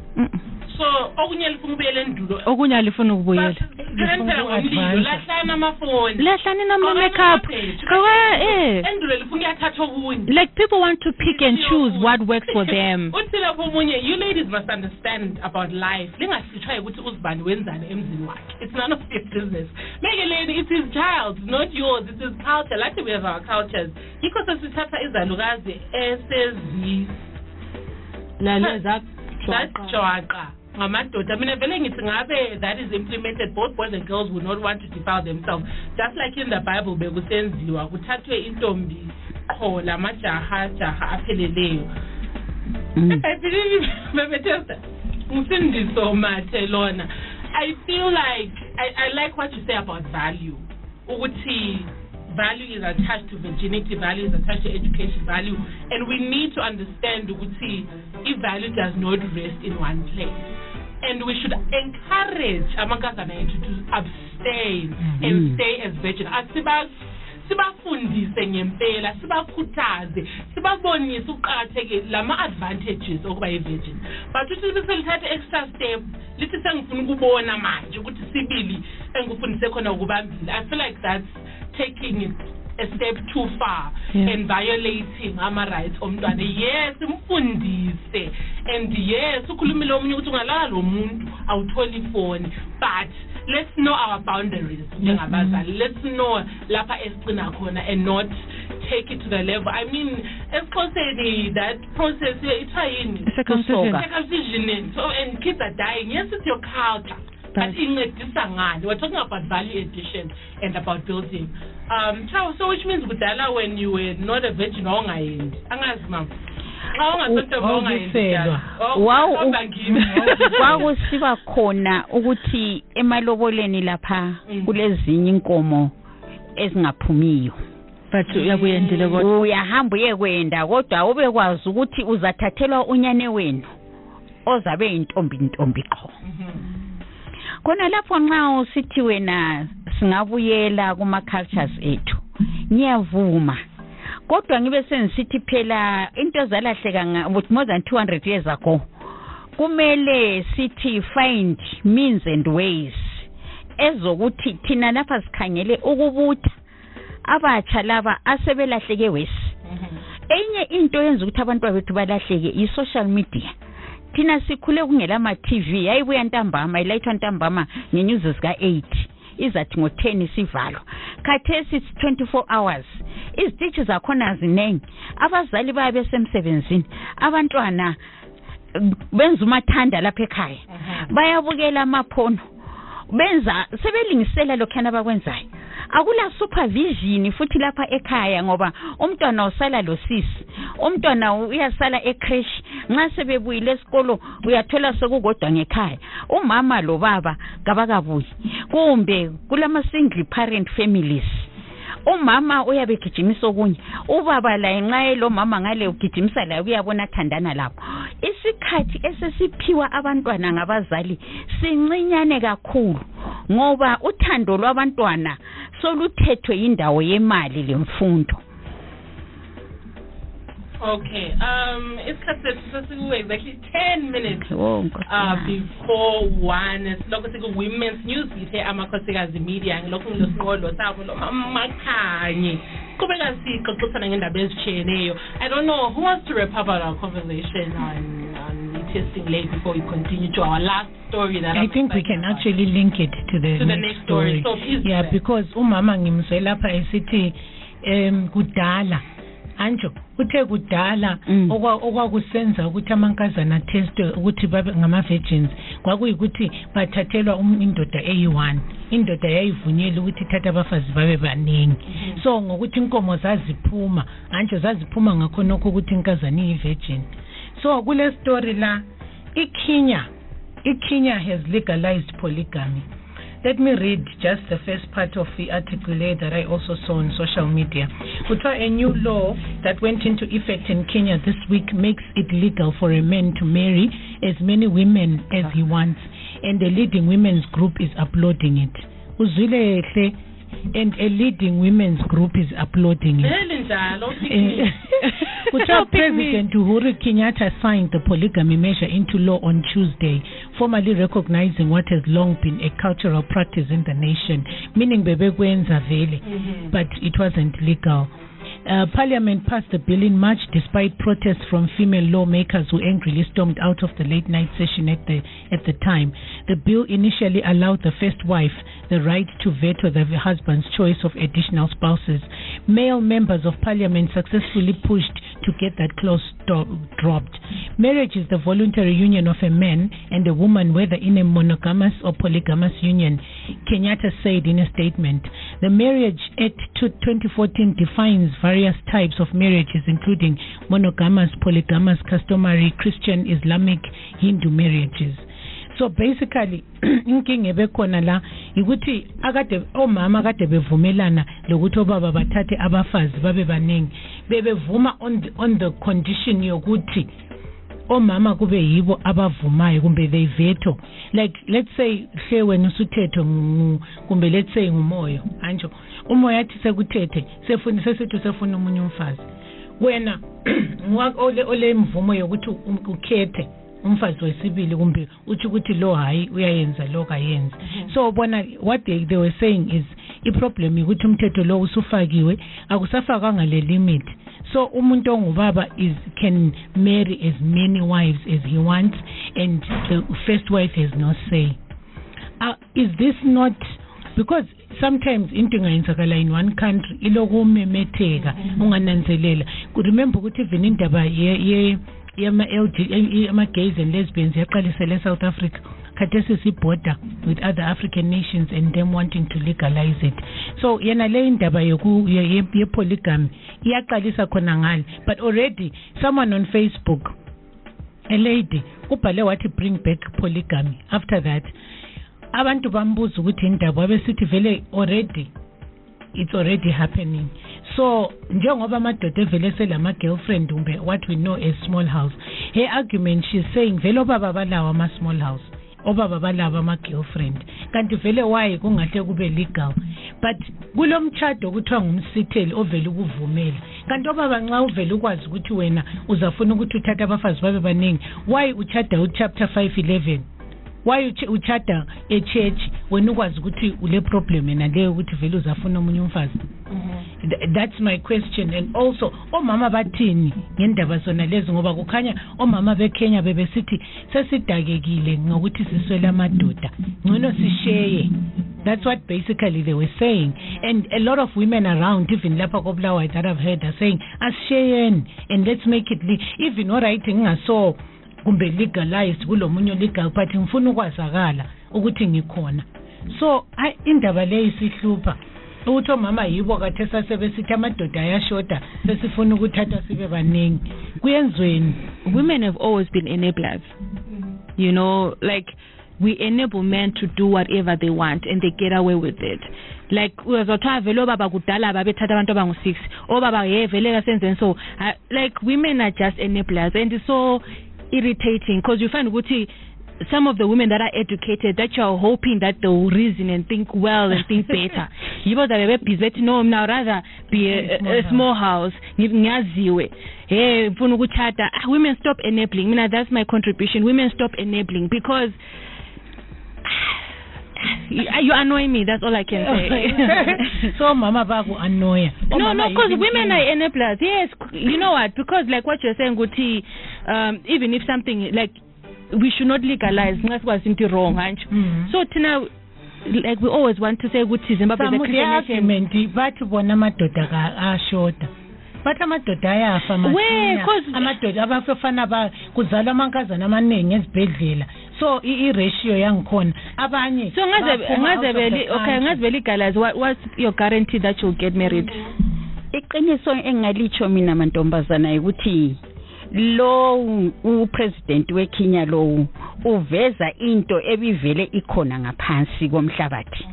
so okunye lifuna ukubuyela endulo okunye alifuna ukubuyela. Phela ngomlilo lahlani amafoni lahlani nama Gqokani makeup. amabhedi. Gqoka- eh. endulo lifuna uyathatha okunye. Like people want to pick and choose what works for them. Uthi lapho omunye you ladies must understand about life. Lingahlutshwa ukuthi uzibani wenzani emzini wakhe. It's none of your business. Make a lady it's his child not yours. It's his culture. Lathi we have our cultures. Yikho sesithatha izalukazi esezi zajwaqa ngamadoda mina vele ngithi ngabe that is implemented both boys and girls would not want to defile themselves just like in the bible bekusenziwa kuthathwe intombi qho lamajaha jaha apheleleyo mm. I believe Bebetesta, Msindiso Mate Lona. I feel like I, I like what you say about value. Ukuthi value is attached to virginity, value is attached to education, value, and we need to understand ukuthi if value does not rest in one place. And we should encourage amankazana ethu to abstain mm-hmm. and stay as virgin. Asiba sibafundise ngempela sibakhuthaze sibabonise ukuqakathekile lama-advantages okuba yi-virgin but uthi libe selithatha extra step lithi sengifuna ukubona manje ukuthi sibili engikufundise khona ukubambile i feel like that's taking it a step too far Yeah. and violating ama-rights omntwana. Yes imfundise. And yes ukhulumile omunye ukuthi ungalala lo muntu awutholi ifoni. But let's know our boundaries njengabazali. let's know lapha esigcina khona and not take it to the level. I mean esixhoseni that process ithiwa yini? Circumcision. So and kids are dying. Yes it's your culture but incedisa ngani we're talking about value addition and about building. Um Chawo, so which means kudala when you were not a virgin wawungayendi angazi mama kwakusiba khona ukuthi emaloboleni lapha Mm. kulezinye inkomo ezingaphumiyo. But uyakuyendile kodwa. Uyahamba uyekwenda kodwa ubekwazi ukuthi uzathathelwa unyane wenu ozabe yintombi ntombi qho khona lapho nxa usithi wena singabuyela kuma-cultures ethu ngiyavuma. Kodwa ngibe sengisithi phela into zalahleka more than 200 years ago kumele sithi find means and ways ezokuthi thina lapha sikhangele ukubutha abatsha laba asebelahleke wesi enye into yenza ukuthi abantwana bethu balahleke i-social media. Thina sikhule kungelama-tv yayibuya ntambama ilayithwa ntambama ngenyuzi zika-eight izathi ngo-ten isivalwa. Khathesi it's 24 hours. Izititshi zakhona ziningi abazali baya besemsebenzini. Abantwana eh, benza umathanda lapha ekhaya. Bayabukela amaphono. Benza sebelingisela lokhuyana abakwenzayo. Akula supervision futhi lapha ekhaya ngoba umntwana usala losisi umntwana uyasala ecrash. Nxa sebebuyile esikolo uyathola sekukodwa ngekhaya. Umama lobaba kabakabuyi. Kumbe kulama single parent families. Umama uyabe egijimisa okunye. Ubaba laye nxa elomama ngale ugijimisa laye uyabona athandana lapho isikhathi esesiphiwa abantwana ngabazali sincinyane kakhulu ngoba uthando lwabantwana soluthethwe yindawo yemali lemfundo. Okay. Um, isikhathi sethu sesiku exactly 10 minutes uh, before one silokho siku-women's news ngithe amakhosikazi media ngilokhu ngilosinqolo sabo lomakhanye qhubeka sixoxisana ngendaba ezitshiyeneyo i don't know who wants to wrap up our conversation on, on testing late before we continue to our last story that I I'm think we excited can about. actually link it to the, To the next, next story. So please yeah, do that. because umama ngimzwe lapha esithi um kudala anjo uthe kudala Mm. okwa- okwakusenza ukuthi amankazana athestwe ukuthi babe ngama-virgins kwakuyikuthi bathathelwa um- indoda eyi-one. Indoda yayivunyelwa ukuthi ithathe abafazi babe baningi. So ngokuthi inkomo zaziphuma anjo zaziphuma ngakhonokho ukuthi inkazana iyi-virgin. So kule story la ikenya ikenya has legalized polygamy. Let me read just the first part of the article that I also saw on social media. Kuthiwa a new law that went into effect in Kenya this week makes it legal for a man to marry as many women as he wants, and a leading women's group is applauding it. Uzwile and a leading women's group is applauding it. Vele njalo Kuthiwa President Uhuru Kenyatta signed the polygamy measure into law on Tuesday, formally recognizing what has long been a cultural practice in the nation, meaning bebekwenza vele, mm-hmm. but it wasn't legal. Uh, Parliament passed the bill in March despite protests from female lawmakers who angrily stormed out of the late night session at the at the time. The bill initially allowed the first wife the right to veto the husband's choice of additional spouses. Male members of parliament successfully pushed to get that clause sto- dropped. Marriage is the voluntary union of a man and a woman, whether in a monogamous or polygamous union, Kenyatta said in a statement. The Marriage Act 2014 defines various types of marriages, including monogamous, polygamous, customary, Christian, Islamic, Hindu marriages. So basically inkinga ebekhona la yikuthi akade omama akade bevumelana lokuthi obaba bathathe abafazi babe baningi. Bebevuma on the, on the condition yokuthi omama kube yibo abavumayo kumbe they veto. Like let's say hle wena usuthethe kumbe let's say ngumoyo anjo. Umoya athi sekuthethe sefuna sesithi sefuna umunye umfazi. Wena ole ole mvumo yokuthi ukhethe. Umfazi wesibili kumbe uthi ukuthi lo hayi uyayenza lo kayenzi. So ubona what they, they were saying is iproblem ukuthi umthetho lo usufakiwe le limit. So umuntu ongubaba is can marry as many wives as he wants and the first wife has no say. Uh, is this not because sometimes into ingayenzakala in one country iloku umemetheka ungananzelela. Remember ukuthi even indaba ye, ye yama LG ama gays and lesbians yaqalisela eSouth Africa. Khathesi sibhoda with other African nations and them wanting to legalize it. So yena le indaba yoku ye, ye, ye polygamy iyaqalisa khona ngale. But already someone on Facebook a lady ubhale wathi bring back polygamy. After that abantu bambuza ukuthi indaba abesithi vele already it's already happening. So njengoba amadoda evele selama-girlfriend kumbe what we know as small house her argument she's saying vele obaba balawo ama-small house obaba balabo ama-girlfriend. Kanti vele why kungahle kube legal? But kulo mtshado kuthiwa ngumsitheli ovele ukuvumela. Kanti obaba nxa uvele ukwazi ukuthi wena uzafuna ukuthi uthathe abafazi babe baningi why uchada uchapter 511 why uch- uchada echurch wena ukwazi ukuthi ule problem yena leyo ukuthi vele uzafuna omunye umfazi? Th- that's my question. And also omama bathini ngendaba zona lezi? Ngoba kukhanya omama bekenya bebesithi sesidakekile ngokuthi siswele amadoda. Ngcono sisheye. That's what basically they were saying. And a lot of women around even lapha kobulawayo that i've heard are saying asisheyeni. And let's make it even alright ngingaso kumbe legalized kulomunye legal but ngifuna ukwazakala ukuthi ngikhona. So hayi indaba leyo isihlupha. Ukuthi omama yibo kathe sasebesithi amadoda ayashoda sesifuna ukuthatha sibe baningi. Kuyenzweni? Women have always been enablers. You know, like we enable men to do whatever they want and they get away with it. Like uzothiwa vele obaba kudala babethatha abantu abangu-six obaba ye vele kasenzeni. So like women are just enablers. And it's so irritating because you find ukuthi some of the women that are educated that you're hoping that they'll reason and think well and think better. Yibo zabe bebhizi bethi no mna rather be a, a, a small house. Ngiyaziwe. Hey ah, women stop enabling. Mina that's my contribution. Women stop enabling because you, you annoy me that's all i can say. so Mama omama baku-annoya no no because women are enablers. Yes you know what? Because like what you're saying Guti, um even if something like we should not legalize nxa sikwazi into wrong hantsho Mhm. so thina like we always want to say ukuthi zimbabwe is a Some Christian nation argument bathi bona amadoda ka- ashoda bathi amadoda ayafa Where? masinya. 'Cause- amadoda abafana ba kuzalwa amankazana amaningi ezibhedlela so i- i-ratio yangikhona abanye so ngaze baphuma ngaze out of the veli okay country. ngaze legalize what what's your guarantee that you'll get married iqiniso engalitsho mina mantombazana ukuthi lo upresident weKenya lo uveza into ebivele ikhona ngaphansi komhlabathi.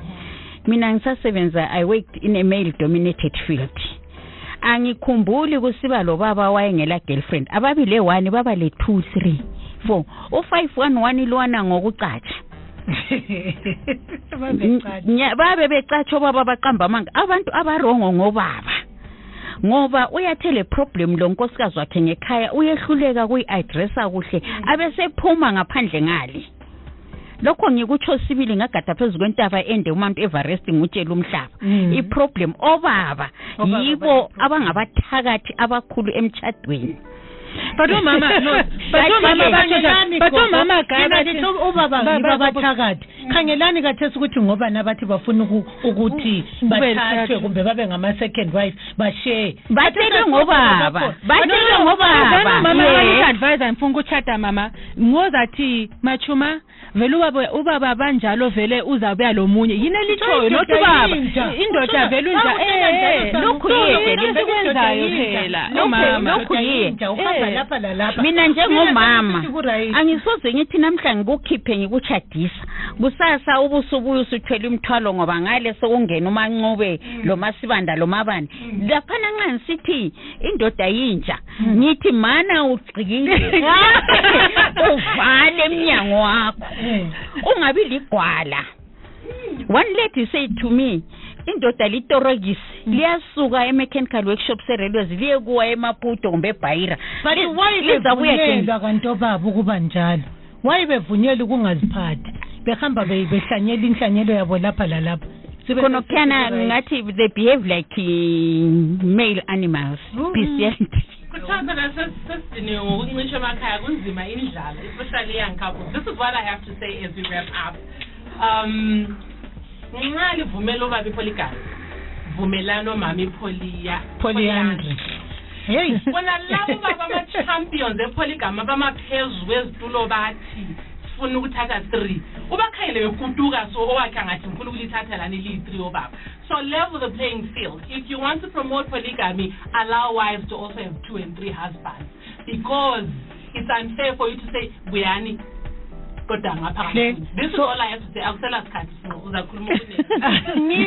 Mina ngisasebenza i worked in a male dominated field. Angikhumbuli kusiba lo baba wayengela girlfriend. Ababile one baba le 2 3 4 u511 lwana ngokucatsha. Babe becatsho baba baqamba amanga. Abantu abarongo ngobaba. Ngoba uyathe le problem lo nkosikazi wakhe ngekhaya uyehluleka kuyi-adressa kuhle abesephuma ngaphandle ngale. Lokho ngikutsho sibili ngagada phezu kwentaba ende umuntu everest ngutshela umhlaba. Mm. iproblem obaba yibo abangabathakathi abakhulu emtshadweni but omama no but gogo. omama Mina guy ngithi ubaba Ba- yibo ba- ba- abathakathi khangelani kathesi ukuthi ngoba nabathi bafuna uku- ukuthi Kube bathathwe kumbe babe ngama-second wife bashare batshelwe ngobaba. batshelwe ngobaba. mama advisor ngifuna ukuchata mama. Ngozathi machuma? Vele ubaba ubaba banjalo vele uzabuya lo munye. Yini elitshoyo? Indoda not ubaba. yinja. indoda vele unja. Eh sana. lokhu esikwenzayo yinja. phela omama lokhu yinja, uhamba Eh. lapha lalapha mina njengomama angisoze ngithi namhla ngikukhiphe ngikuchadisa kusasa ubusubuya usuthwele umthwalo ngoba ngale sokungena umancube lo masibanda lo mabani laphana nxa ngisithi indoda yintsha ngithi mana ugcikile uvale emnyango wakho. Eh. ungabi ligwala. One lady said to me indoda litorokisi liyasuka e-mechanical workshop se-railways liye kuwa emaputo kumbe ebhayira but Li- why lizabuya ke- bevunyelwa kanti obaba ukuba njalo? Why bevunyelwa ukungaziphathi? Behamba be- behlanyela inhlanyelo yabo lapha lalapha. Khonophiyana sesithi, ngathi they behave like uh, male animals. Mm. bestiality. Kuthiwa phela ses- sesidiniwe ngokuncisha emakhaya kunzima indlala especially young couples this is what i have to say as we wrap up. Um nxa livumela ubaba ipholigami vumelani omama ipholiya polyandry hey. Bona labo baba ama-champions epholigami abamaphezu kwezitulo bathi sifuna ukuthatha three. So owakhe angathi ngifuna ukulithatha lani liyi-three obaba. So level the playing field. If you want to promote polygamy allow wives to also have two and three husbands. Because it's unfair for you to say buyani kodwa ngapha Hle. ngaphakathi. this is So- all i have to say akusela sikhathi Sino, uzakhuluma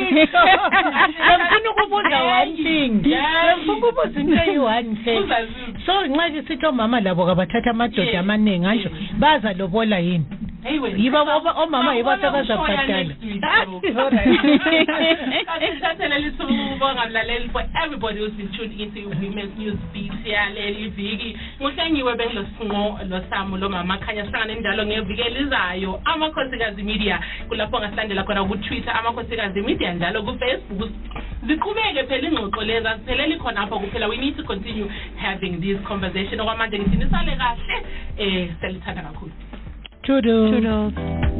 ngifuna ukubuza one thing Yeah. ngifuna ukubuza into eyi-one thing Uzazizwa. so nxa kisithi omama labo kabathatha amadoda Yes. amaningi anjo Yes. bazalobola yini Hey wena. Yibo oba- omama yibo Sawubona abazabhadala. ushoya next week, so. alright. Kade ngithathele lithuba ukubonga mlaleli for everybody who's been tuned into Women's News Beat yaleli viki. Nguhlengiwe bengilosinqo losamo lomama khanya sihlangane njalo ngeviki elizayo. Amakhosikazi Media kulapho ngasilandela khona ku Twitter amakhosikazi Media njalo ku Facebook. Ziqhubeke phela ingxoxo lezi khonapho kuphela we need to continue having these conversation okwamanje ngithi nisale kahle eh selithanda kakhulu. Toodles. Toodles.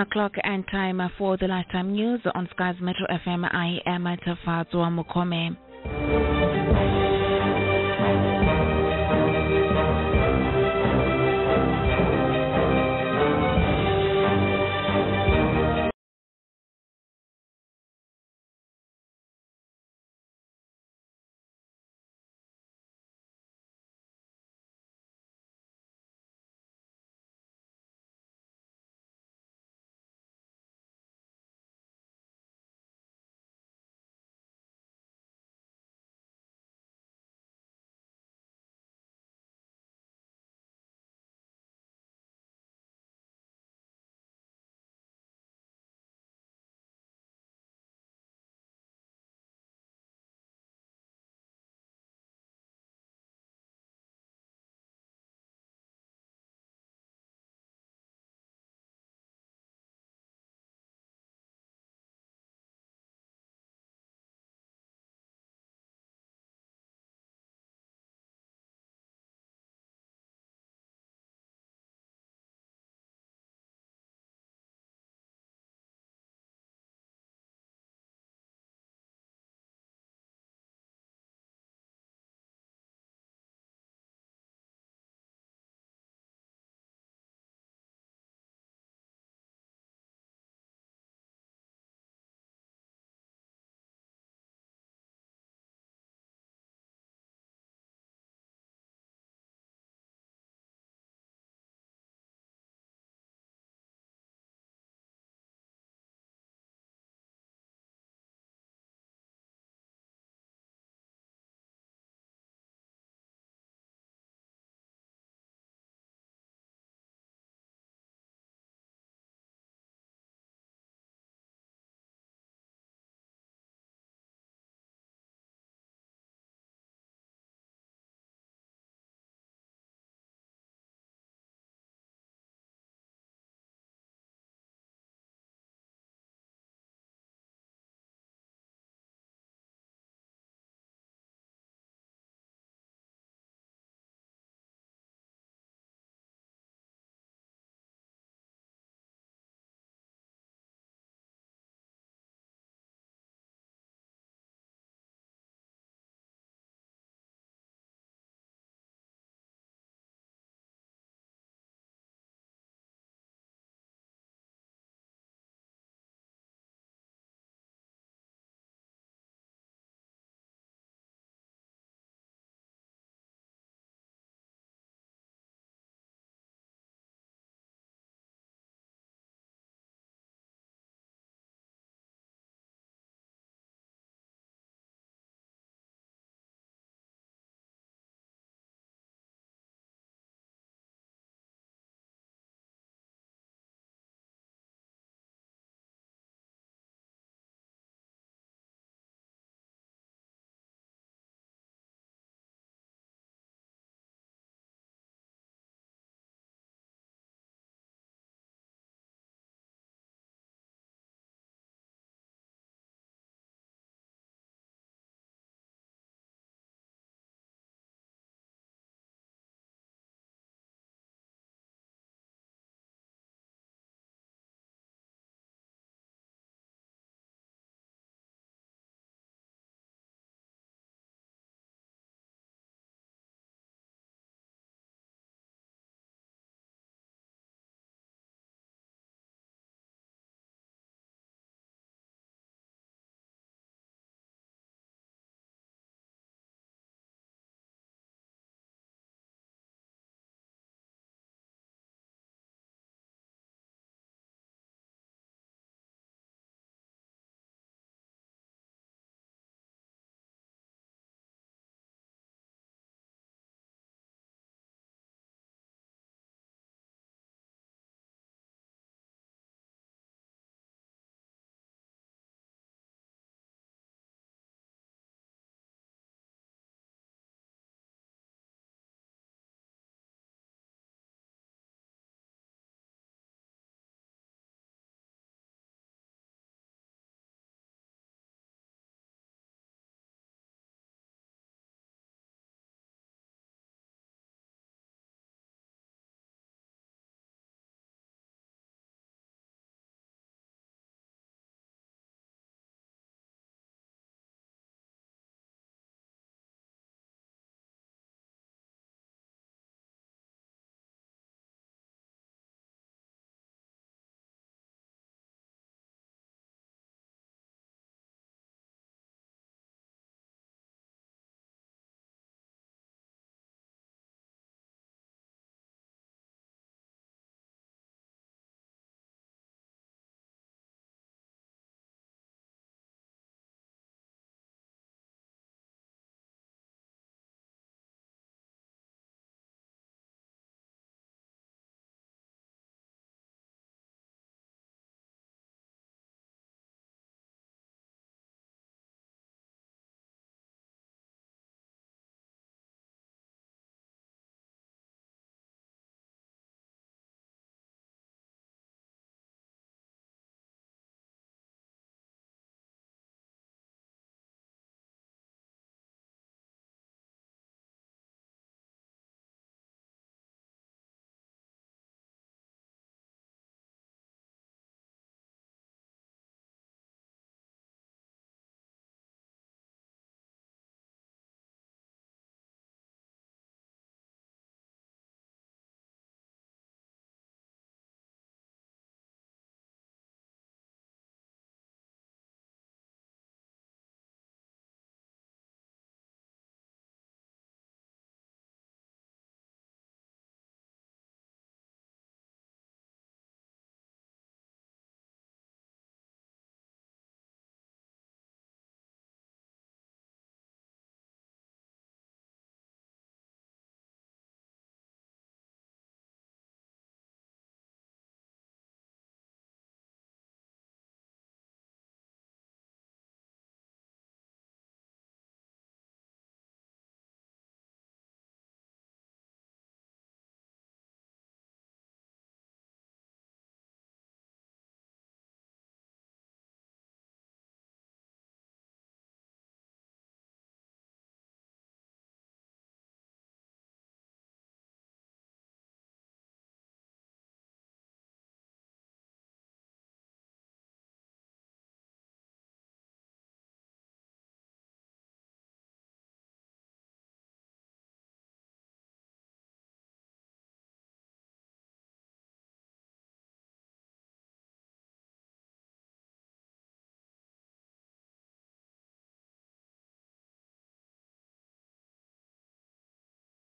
O'clock and time for the lifetime news on Skies Metro FM. I am Tafatua Mukome.